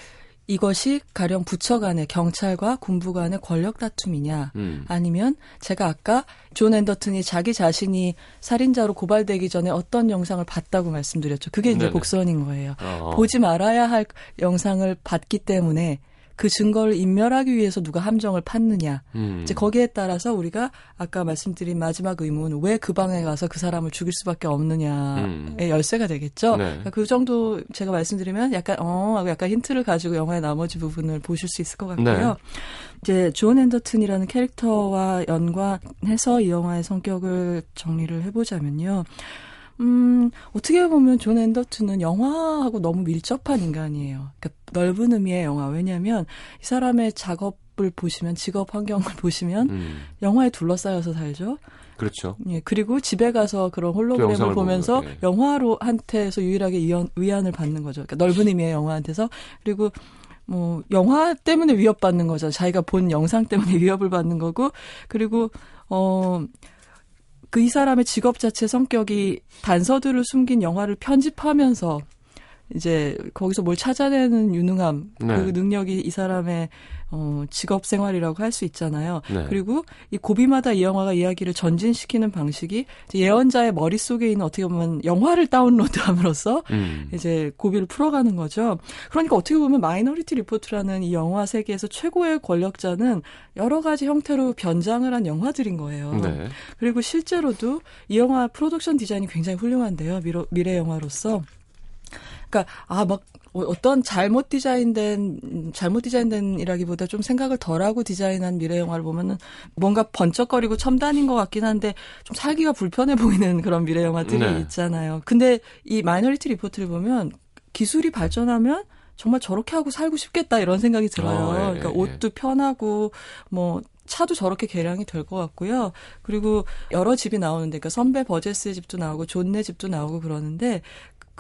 이것이 가령 부처 간의 경찰과 군부 간의 권력 다툼이냐 음. 아니면 제가 아까 존 앤더튼이 자기 자신이 살인자로 고발되기 전에 어떤 영상을 봤다고 말씀드렸죠. 그게 이제 네네. 복선인 거예요. 어 보지 말아야 할 영상을 봤기 때문에 그 증거를 인멸하기 위해서 누가 함정을 팠느냐. 음. 이제 거기에 따라서 우리가 아까 말씀드린 마지막 의문 왜그 방에 가서 그 사람을 죽일 수밖에 없느냐의 음. 열쇠가 되겠죠. 네. 그러니까 그 정도 제가 말씀드리면 약간 어 하고 약간 힌트를 가지고 영화의 나머지 부분을 보실 수 있을 것 같고요. 네. 이제 존 앤더튼이라는 캐릭터와 연관해서 이 영화의 성격을 정리를 해보자면요. 음, 어떻게 보면 존 앤더튼은 영화하고 너무 밀접한 인간이에요. 그러니까 넓은 의미의 영화. 왜냐하면 이 사람의 작업을 보시면 직업 환경을 보시면 음. 영화에 둘러싸여서 살죠. 그렇죠. 예, 그리고 집에 가서 그런 홀로그램을 보면서 네. 영화로 한테서 유일하게 위안, 위안을 받는 거죠. 그러니까 넓은 의미의 영화한테서 그리고 뭐 영화 때문에 위협받는 거죠. 자기가 본 영상 때문에 위협을 받는 거고 그리고 어 그 이 사람의 직업 자체 성격이 단서들을 숨긴 영화를 편집하면서 이제 거기서 뭘 찾아내는 유능함, 네. 그 능력이 이 사람의 어, 직업 생활이라고 할 수 있잖아요. 네. 그리고 이 고비마다 이 영화가 이야기를 전진시키는 방식이 예언자의 머릿속에 있는 어떻게 보면 영화를 다운로드함으로써 음. 이제 고비를 풀어가는 거죠. 그러니까 어떻게 보면 마이너리티 리포트라는 이 영화 세계에서 최고의 권력자는 여러 가지 형태로 변장을 한 영화들인 거예요. 네. 그리고 실제로도 이 영화 프로덕션 디자인이 굉장히 훌륭한데요. 미래 영화로서. 그러니까 아 막 어떤 잘못 디자인된 잘못 디자인된이라기보다 좀 생각을 덜하고 디자인한 미래 영화를 보면은 뭔가 번쩍거리고 첨단인 것 같긴 한데 좀 살기가 불편해 보이는 그런 미래 영화들이 네. 있잖아요. 근데 이 마이너리티 리포트를 보면 기술이 발전하면 정말 저렇게 하고 살고 싶겠다 이런 생각이 들어요. 어, 예, 그러니까 예. 옷도 편하고 뭐 차도 저렇게 개량이 될 것 같고요. 그리고 여러 집이 나오는데, 그러니까 선배 버제스의 집도 나오고 존네 집도 나오고 그러는데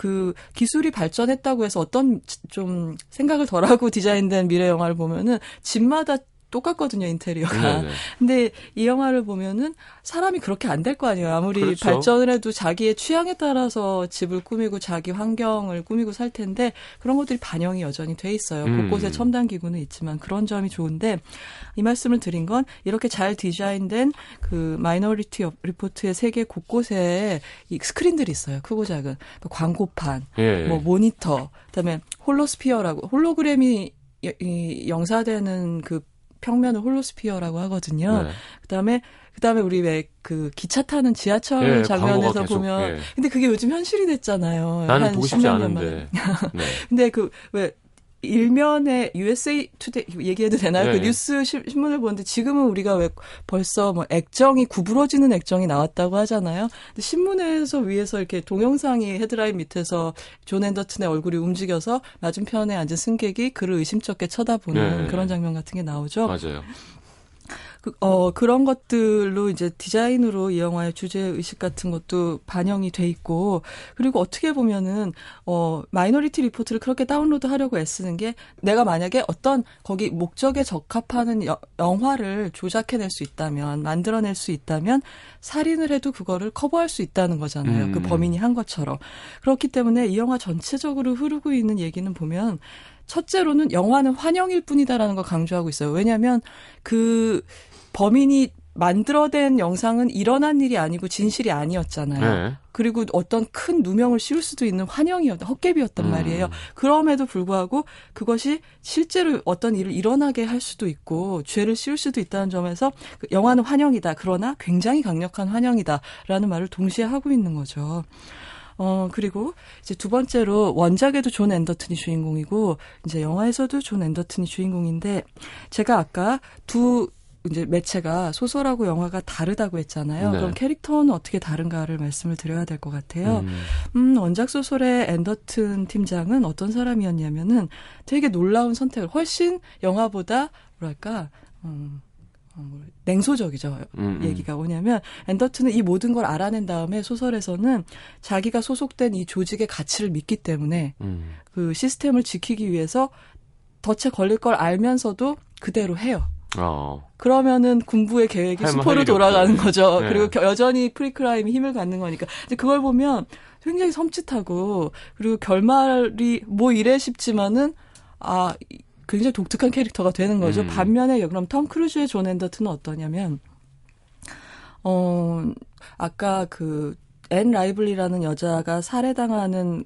그 기술이 발전했다고 해서 어떤 좀 생각을 덜하고 디자인된 미래 영화를 보면은 집마다 똑같거든요 인테리어가. 네네. 근데 이 영화를 보면은 사람이 그렇게 안 될 거 아니에요. 아무리 그렇죠. 발전을 해도 자기의 취향에 따라서 집을 꾸미고 자기 환경을 꾸미고 살 텐데 그런 것들이 반영이 여전히 돼 있어요. 음. 곳곳에 첨단 기구는 있지만 그런 점이 좋은데 이 말씀을 드린 건 이렇게 잘 디자인된 그 마이너리티 리포트의 세계 곳곳에 이 스크린들이 있어요. 크고 작은 광고판, 예. 뭐 모니터, 그다음에 holosphere라고 홀로그램이 이 영사되는 그 평면을 holosphere라고 하거든요. 네. 그다음에 그다음에 우리 왜 그 기차 타는 지하철 네, 장면에서 보면 네. 근데 그게 요즘 현실이 됐잖아요. 나는 보고 싶지 않은데. 네. 근데 그 왜 일면에 USA 투데이 얘기해도 되나요? 그 네. 그 뉴스 신문을 보는데 지금은 우리가 왜 벌써 뭐 액정이 구부러지는 액정이 나왔다고 하잖아요. 근데 신문에서 위에서 이렇게 동영상이 헤드라인 밑에서 존 앤더튼의 얼굴이 움직여서 맞은편에 앉은 승객이 그를 의심쩍게 쳐다보는 네. 그런 장면 같은 게 나오죠. 맞아요. 그, 어, 그런 것들로 이제 디자인으로 이 영화의 주제 의식 같은 것도 반영이 돼 있고, 그리고 어떻게 보면은, 어, 마이너리티 리포트를 그렇게 다운로드 하려고 애쓰는 게 내가 만약에 어떤 거기 목적에 적합하는 여, 영화를 조작해낼 수 있다면, 만들어낼 수 있다면, 살인을 해도 그거를 커버할 수 있다는 거잖아요. 그 음. 그 범인이 한 것처럼. 그렇기 때문에 이 영화 전체적으로 흐르고 있는 얘기는 보면, 첫째로는 영화는 환영일 뿐이다라는 걸 강조하고 있어요. 왜냐하면 그 범인이 만들어낸 영상은 일어난 일이 아니고 진실이 아니었잖아요. 네. 그리고 어떤 큰 누명을 씌울 수도 있는 환영이었던 헛깨비였단 음. 말이에요. 그럼에도 불구하고 그것이 실제로 어떤 일을 일어나게 할 수도 있고 죄를 씌울 수도 있다는 점에서 그 영화는 환영이다. 그러나 굉장히 강력한 환영이다라는 말을 동시에 하고 있는 거죠. 어, 그리고 이제 두 번째로 원작에도 존 앤더튼이 주인공이고 이제 영화에서도 존 앤더튼이 주인공인데 제가 아까 두 이제 매체가 소설하고 영화가 다르다고 했잖아요. 네. 그럼 캐릭터는 어떻게 다른가를 말씀을 드려야 될 것 같아요. 음. 음, 원작 소설의 앤더튼 팀장은 어떤 사람이었냐면은 되게 놀라운 선택을 훨씬 영화보다 뭐랄까 음, 어, 뭐 냉소적이죠. 음, 음. 얘기가 뭐냐면 앤더튼은 이 모든 걸 알아낸 다음에 소설에서는 자기가 소속된 이 조직의 가치를 믿기 때문에 음. 그 시스템을 지키기 위해서 덫에 걸릴 걸 알면서도 그대로 해요. 어. 그러면은 군부의 계획이 수포로 돌아가는 거죠. 네. 그리고 여전히 프리크라임이 힘을 갖는 거니까. 근데 그걸 보면 굉장히 섬찟하고 그리고 결말이 뭐 이래 싶지만은 아 굉장히 독특한 캐릭터가 되는 거죠. 음. 반면에 그럼 톰 크루즈의 존 앤더튼은 어떠냐면 어 아까 그 앤 라이블리라는 여자가 살해당하는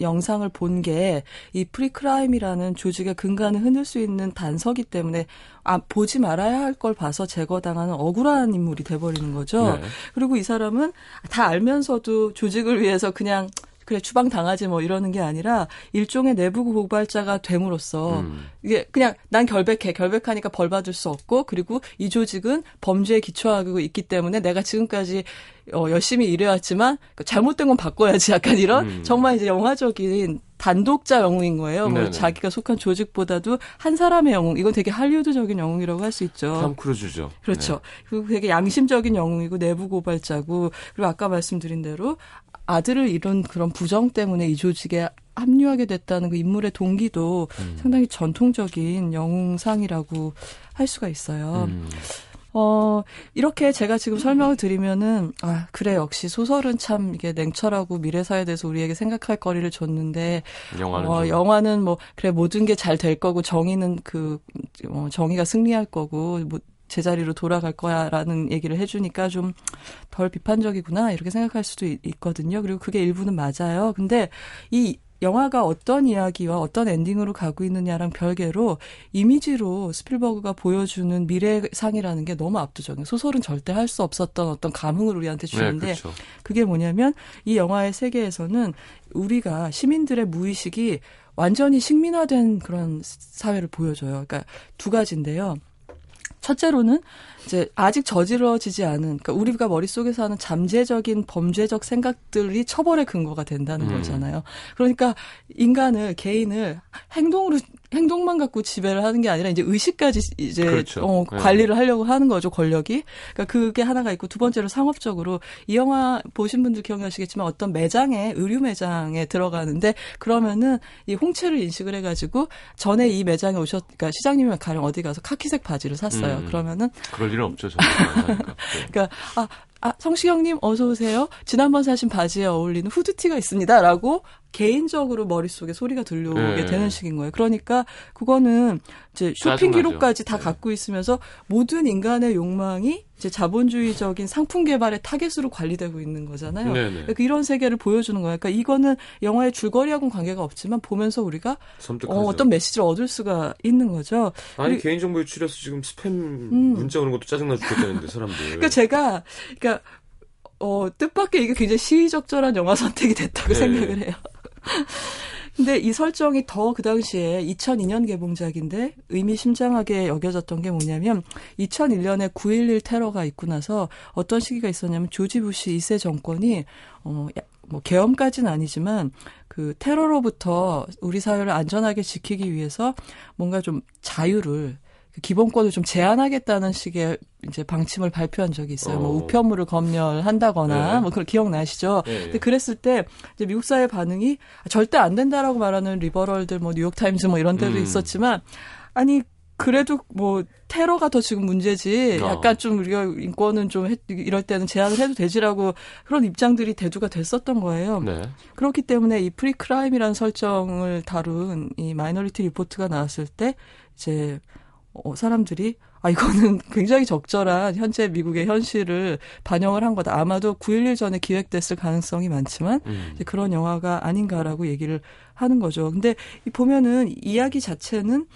영상을 본 게 이 프리크라임이라는 조직의 근간을 흔들 수 있는 단서기 때문에 아 보지 말아야 할 걸 봐서 제거당하는 억울한 인물이 돼버리는 거죠. 네. 그리고 이 사람은 다 알면서도 조직을 위해서 그냥 그래 추방 당하지 뭐 이러는 게 아니라 일종의 내부 고발자가 됨으로써 음. 이게 그냥 난 결백해 결백하니까 벌 받을 수 없고 그리고 이 조직은 범죄에 기초하고 있기 때문에 내가 지금까지 어, 열심히 일해왔지만 그 잘못된 건 바꿔야지 약간 이런 음. 정말 이제 영화적인 단독자 영웅인 거예요. 뭐 자기가 속한 조직보다도 한 사람의 영웅. 이건 되게 할리우드적인 영웅이라고 할 수 있죠. 탐 크루즈죠. 그렇죠. 네. 그리고 되게 양심적인 영웅이고 내부 고발자고 그리고 아까 말씀드린 대로 아들을 잃은 그런 부정 때문에 이 조직에 합류하게 됐다는 그 인물의 동기도 음. 상당히 전통적인 영웅상이라고 할 수가 있어요. 음. 어, 이렇게 제가 지금 설명을 드리면은, 아, 그래, 역시 소설은 참 이게 냉철하고 미래사에 대해서 우리에게 생각할 거리를 줬는데, 영화는, 어, 영화는 뭐, 그래, 모든 게 잘 될 거고, 정의는 그, 어, 정의가 승리할 거고, 뭐, 제자리로 돌아갈 거야라는 얘기를 해주니까 좀 덜 비판적이구나 이렇게 생각할 수도 있, 거든요 그리고 그게 일부는 맞아요. 근데 이 영화가 어떤 이야기와 어떤 엔딩으로 가고 있느냐랑 별개로 이미지로 스필버그가 보여주는 미래상이라는 게 너무 압도적이에요. 소설은 절대 할 수 없었던 어떤 감흥을 우리한테 네, 주는데 네, 그렇죠. 그게 뭐냐면 이 영화의 세계에서는 우리가 시민들의 무의식이 완전히 식민화된 그런 사회를 보여줘요. 그러니까 두 가지인데요. 첫째로는 이제 아직 저지러지지 않은 그러니까 우리가 머릿속에서 하는 잠재적인 범죄적 생각들이 처벌의 근거가 된다는 음. 거잖아요. 그러니까 인간을 개인을 행동으로 행동만 갖고 지배를 하는 게 아니라 이제 의식까지 이제 그렇죠. 어, 네. 관리를 하려고 하는 거죠 권력이. 그러니까 그게 하나가 있고 두 번째로 상업적으로 이 영화 보신 분들 기억나시겠지만 어떤 매장에 의류 매장에 들어가는데 그러면은 이 홍채를 인식을 해가지고 전에 이 매장에 오셨 그러니까 시장님이 가령 어디 가서 카키색 바지를 샀어요. 음. 그러면은 그럴 일은 없죠. 저는. 그러니까 아, 아 성시경님 어서 오세요. 지난번 사신 바지에 어울리는 후드티가 있습니다라고 개인적으로 머릿속에 소리가 들려오게 네. 되는 식인 거예요. 그러니까 그거는 이제 쇼핑 기록까지 다 네. 갖고 있으면서 모든 인간의 욕망이 이제 자본주의적인 상품 개발의 타겟으로 관리되고 있는 거잖아요. 네, 네. 그러니까 이런 세계를 보여주는 거예요. 그러니까 이거는 영화의 줄거리하고는 관계가 없지만 보면서 우리가 어, 떤 메시지를 얻을 수가 있는 거죠. 아니 개인정보 유출해서 지금 스팸 음. 문자 오는 것도 짜증나 죽겠다는데 사람들. 그러니까 제가 그러니까 어, 뜻밖의 이게 굉장히 시의적절한 영화 선택이 됐다고 네. 생각을 해요. 근데 이 설정이 더 그 당시에 2002년 개봉작인데 의미심장하게 여겨졌던 게 뭐냐면 2001년에 9.11 테러가 있고 나서 어떤 시기가 있었냐면 조지 부시 2세 정권이 어, 뭐 계엄까지는 아니지만 그 테러로부터 우리 사회를 안전하게 지키기 위해서 뭔가 좀 자유를 그 기본권을 좀 제한하겠다는 식의 이제 방침을 발표한 적이 있어요. 뭐 어. 뭐 우편물을 검열한다거나 네. 뭐 그걸 기억나시죠? 네. 근데 그랬을 때 이제 미국 사회 반응이 절대 안 된다라고 말하는 리버럴들 뭐 뉴욕 타임즈 뭐 이런 데도 음. 있었지만 아니 그래도 뭐 테러가 더 지금 문제지. 어. 약간 좀 우리가 인권은 좀 해, 이럴 때는 제한을 해도 되지라고 그런 입장들이 대두가 됐었던 거예요. 네. 그렇기 때문에 이 프리크라임이라는 설정을 다룬 이 마이너리티 리포트가 나왔을 때 이제 어, 사람들이 아 이거는 굉장히 적절한 현재 미국의 현실을 반영을 한 거다. 아마도 9.11 전에 기획됐을 가능성이 많지만 음. 그런 영화가 아닌가라고 얘기를 하는 거죠. 근데 보면은 이야기 자체는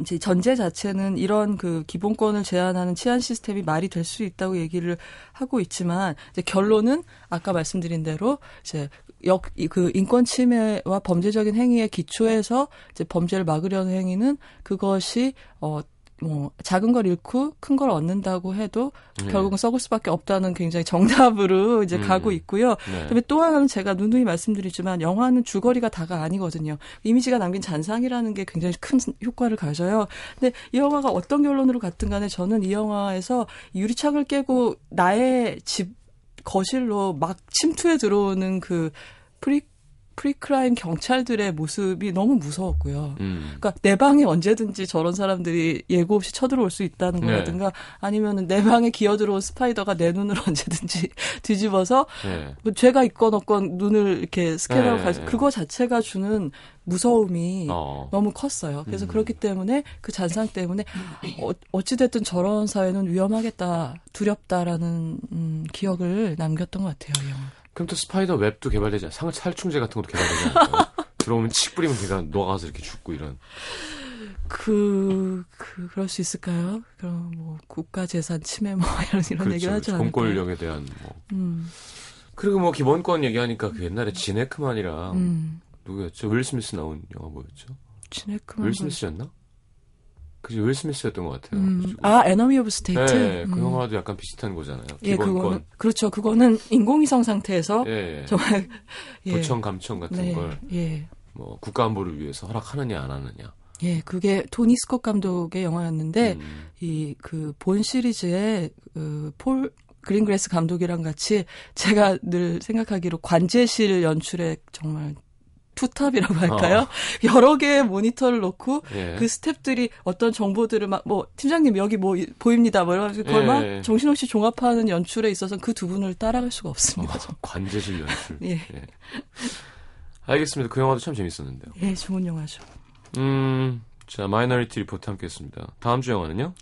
이제 전제 자체는 이런 그 기본권을 제한하는 치안 시스템이 말이 될 수 있다고 얘기를 하고 있지만 이제 결론은 아까 말씀드린 대로 이제 역, 그 인권 침해와 범죄적인 행위에 기초해서 이제 범죄를 막으려는 행위는 그것이, 어, 뭐, 작은 걸 잃고 큰 걸 얻는다고 해도 네. 결국은 썩을 수밖에 없다는 굉장히 정답으로 이제 음. 가고 있고요. 네. 그다음에 또 하나는 제가 누누이 말씀드리지만 영화는 줄거리가 다가 아니거든요. 이미지가 남긴 잔상이라는 게 굉장히 큰 효과를 가져요. 근데 이 영화가 어떤 결론으로 갔든 간에 저는 이 영화에서 유리창을 깨고 나의 집 거실로 막 침투해 들어오는 그 프리 프리크라임 경찰들의 모습이 너무 무서웠고요. 음. 그러니까 내 방에 언제든지 저런 사람들이 예고 없이 쳐들어올 수 있다는 네. 거라든가 아니면 내 방에 기어들어온 spider가 내 눈을 언제든지 뒤집어서 네. 뭐 죄가 있건 없건 눈을 이렇게 스캔하고 네. 가 그거 자체가 주는 무서움이 어. 너무 컸어요. 그래서 음. 그렇기 때문에 그 잔상 때문에 어, 어찌됐든 저런 사회는 위험하겠다, 두렵다라는 음, 기억을 남겼던 것 같아요. 이 영화. 그럼 또 스파이더 웹도 개발되지 않아요? 살충제 같은 것도 개발되지 않아요? 들어오면 칙 뿌리면 걔가 녹아서 이렇게 죽고 이런. 그, 그, 그럴 수 있을까요? 그럼 뭐, 국가 재산 침해 뭐, 이런, 이런 그렇죠, 얘기를 하지 않을까요? 공권력에 대한 뭐. 음. 그리고 뭐, 기본권 얘기하니까 그 옛날에 진 해크만이랑, 음. 누구였죠? 윌 스미스 나온 영화 뭐였죠? 진 해크만. 윌 스미스였나? 그지 윌 스미스였던 것 같아요. 음. 아 에너미 오브 스테이트. 네, 그 음. 영화도 약간 비슷한 거잖아요. 예, 그거는 그렇죠. 그거는 인공위성 상태에서 예, 예. 정말 예. 도청 감청 같은 네, 걸 예. 뭐 국가 안보를 위해서 허락하느냐 안 하느냐. 예, 그게 토니 스콧 감독의 영화였는데 음. 이그 본 시리즈의 그 폴 그린그래스 감독이랑 같이 제가 늘 생각하기로 관제실 연출에 정말 투탑이라고 할까요? 어. 여러 개의 모니터를 놓고 예. 그 스탭들이 어떤 정보들을 막 뭐 팀장님 여기 뭐 보입니다. 뭐 이래가지고 그걸 예. 막 정신없이 종합하는 연출에 있어서 그 두 분을 따라갈 수가 없습니다. 어, 관제실 연출. 예. 예. 알겠습니다. 그 영화도 참 재밌었는데요. 예, 좋은 영화죠. 음, 자 마이너리티 리포트 함께했습니다. 다음 주 영화는요?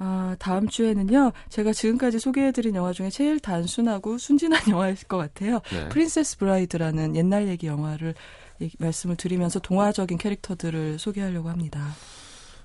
아, 다음 주에는요, 제가 지금까지 소개해드린 영화 중에 제일 단순하고 순진한 영화일 것 같아요. 네. 프린세스 브라이드라는 옛날 얘기 영화를 말씀을 드리면서 동화적인 캐릭터들을 소개하려고 합니다.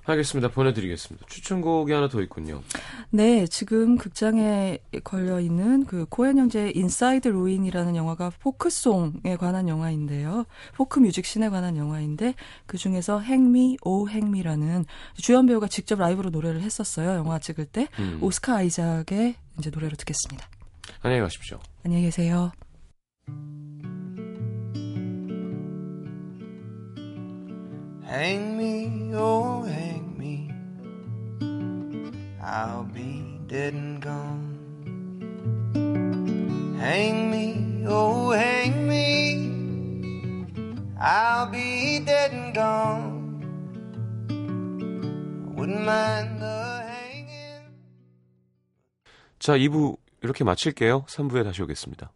알겠습니다. 보내드리겠습니다. 추천곡이 하나 더 있군요. 네, 지금 극장에 걸려 있는 그 코엔 형제의 인사이드 루인이라는 영화가 포크송에 관한 영화인데요. 포크 뮤직 씬에 관한 영화인데 그 중에서 행미 오 행미라는 주연 배우가 직접 라이브로 노래를 했었어요. 영화 찍을 때 음. 오스카 아이작의 이제 노래로 듣겠습니다. 안녕히 가십시오. 안녕히 계세요. Hang me, oh hang me. I'll be dead and gone. Hang me, oh hang me. I'll be dead and gone. wouldn't mind the hanging. 자, 2부 이렇게 마칠게요. 3부에 다시 오겠습니다.